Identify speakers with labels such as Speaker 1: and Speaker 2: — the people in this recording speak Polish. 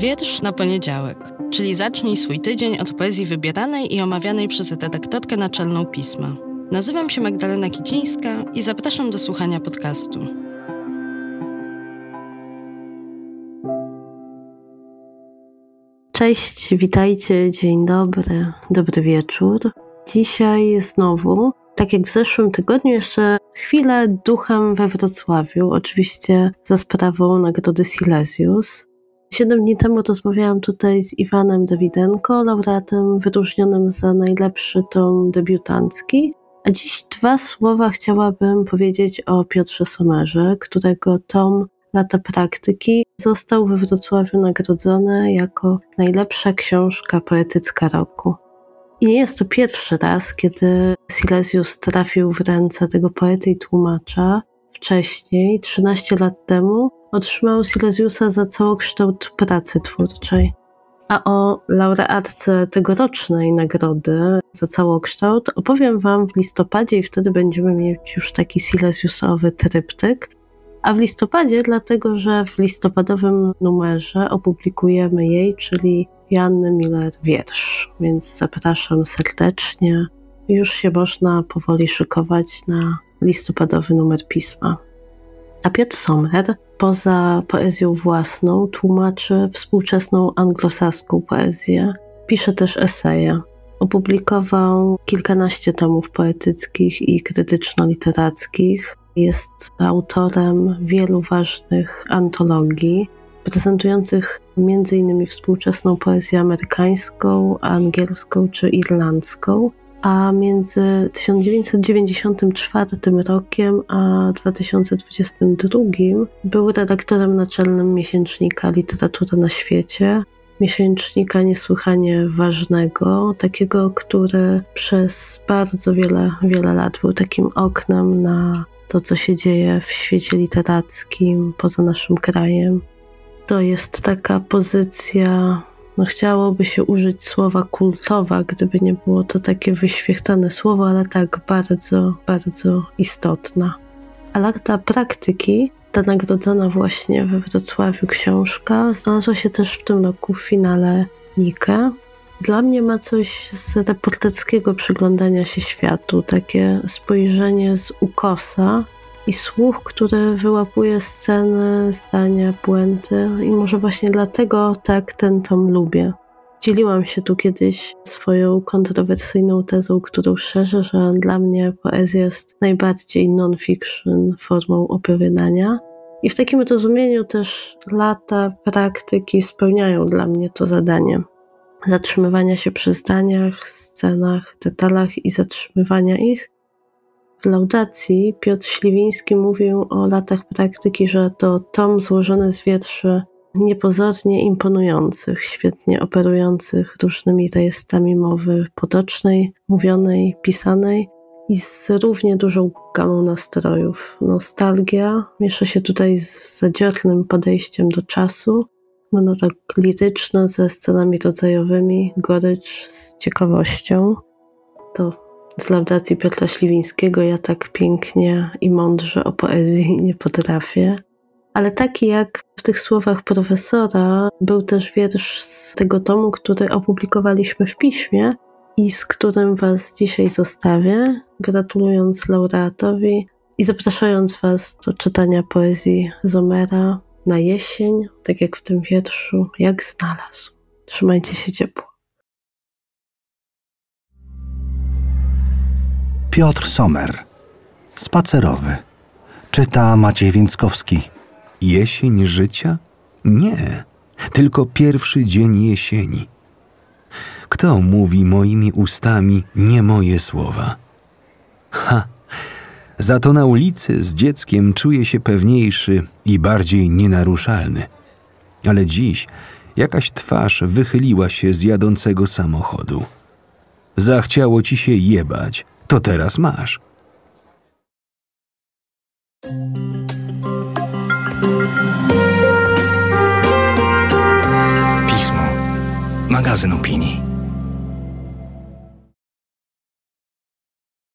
Speaker 1: Wiersz na poniedziałek, czyli zacznij swój tydzień od poezji wybieranej i omawianej przez redaktorkę naczelną pisma. Nazywam się Magdalena Kicińska i zapraszam do słuchania podcastu.
Speaker 2: Cześć, witajcie, dzień dobry, dobry wieczór. Dzisiaj znowu, tak jak w zeszłym tygodniu, jeszcze chwilę duchem we Wrocławiu, oczywiście za sprawą nagrody Silesius. Siedem dni temu rozmawiałam tutaj z Iwanem Dawidenko, laureatem wyróżnionym za najlepszy tom debiutancki. A dziś dwa słowa chciałabym powiedzieć o Piotrze Somerze, którego tom Lata Praktyki został we Wrocławiu nagrodzony jako najlepsza książka poetycka roku. I nie jest to pierwszy raz, kiedy Silesius trafił w ręce tego poety i tłumacza. Wcześniej, 13 lat temu, otrzymał Silesiusa za całokształt pracy twórczej. A o laureatce tegorocznej nagrody za całokształt opowiem Wam w listopadzie i wtedy będziemy mieć już taki Silesiusowy tryptyk. A w listopadzie, dlatego że w listopadowym numerze opublikujemy jej, czyli Janny Miller wiersz, więc zapraszam serdecznie. Już się można powoli szykować na listopadowy numer pisma. A Piotr Sommer, poza poezją własną, tłumaczy współczesną anglosaską poezję, pisze też eseje. Opublikował kilkanaście tomów poetyckich i krytyczno-literackich. Jest autorem wielu ważnych antologii, prezentujących m.in. współczesną poezję amerykańską, angielską czy irlandzką, a między 1994 rokiem a 2022 był redaktorem naczelnym miesięcznika Literatura na świecie, miesięcznika niesłychanie ważnego, takiego, który przez bardzo wiele, wiele lat był takim oknem na to, co się dzieje w świecie literackim poza naszym krajem. To jest taka pozycja no chciałoby się użyć słowa kultowa, gdyby nie było to takie wyświechtane słowo, ale tak bardzo, bardzo istotna. A lata praktyki, ta nagrodzona właśnie we Wrocławiu książka, znalazła się też w tym roku w finale Nike. Dla mnie ma coś z reporterskiego przyglądania się światu, takie spojrzenie z ukosa i słuch, który wyłapuje sceny, zdania, puenty i może właśnie dlatego tak ten tom lubię. Dzieliłam się tu kiedyś swoją kontrowersyjną tezą, którą szerzę, że dla mnie poezja jest najbardziej non-fiction formą opowiadania. I w takim rozumieniu też lata praktyki spełniają dla mnie to zadanie. Zatrzymywania się przy zdaniach, scenach, detalach i zatrzymywania ich, w laudacji Piotr Śliwiński mówił o latach praktyki, że to tom złożony z wierszy niepozornie imponujących, świetnie operujących różnymi rejestrami mowy potocznej, mówionej, pisanej i z równie dużą gamą nastrojów. Nostalgia miesza się tutaj z zadziornym podejściem do czasu, monotok liryczny ze scenami rodzajowymi, gorycz z ciekawością. To z laudacji Piotra Śliwińskiego ja tak pięknie i mądrze o poezji nie potrafię. Ale taki jak w tych słowach profesora był też wiersz z tego tomu, który opublikowaliśmy w piśmie i z którym Was dzisiaj zostawię, gratulując laureatowi i zapraszając Was do czytania poezji Zomera na jesień, tak jak w tym wierszu, jak znalazł. Trzymajcie się ciepło.
Speaker 3: Piotr Sommer. Spacerowy. Czyta Maciej Więckowski.
Speaker 4: Jesień życia? Nie, tylko pierwszy dzień jesieni. Kto mówi moimi ustami nie moje słowa? Ha! Za to na ulicy z dzieckiem czuję się pewniejszy i bardziej nienaruszalny. Ale dziś jakaś twarz wychyliła się z jadącego samochodu. Zachciało ci się jebać, to teraz masz.
Speaker 3: Pismo. Magazyn opinii.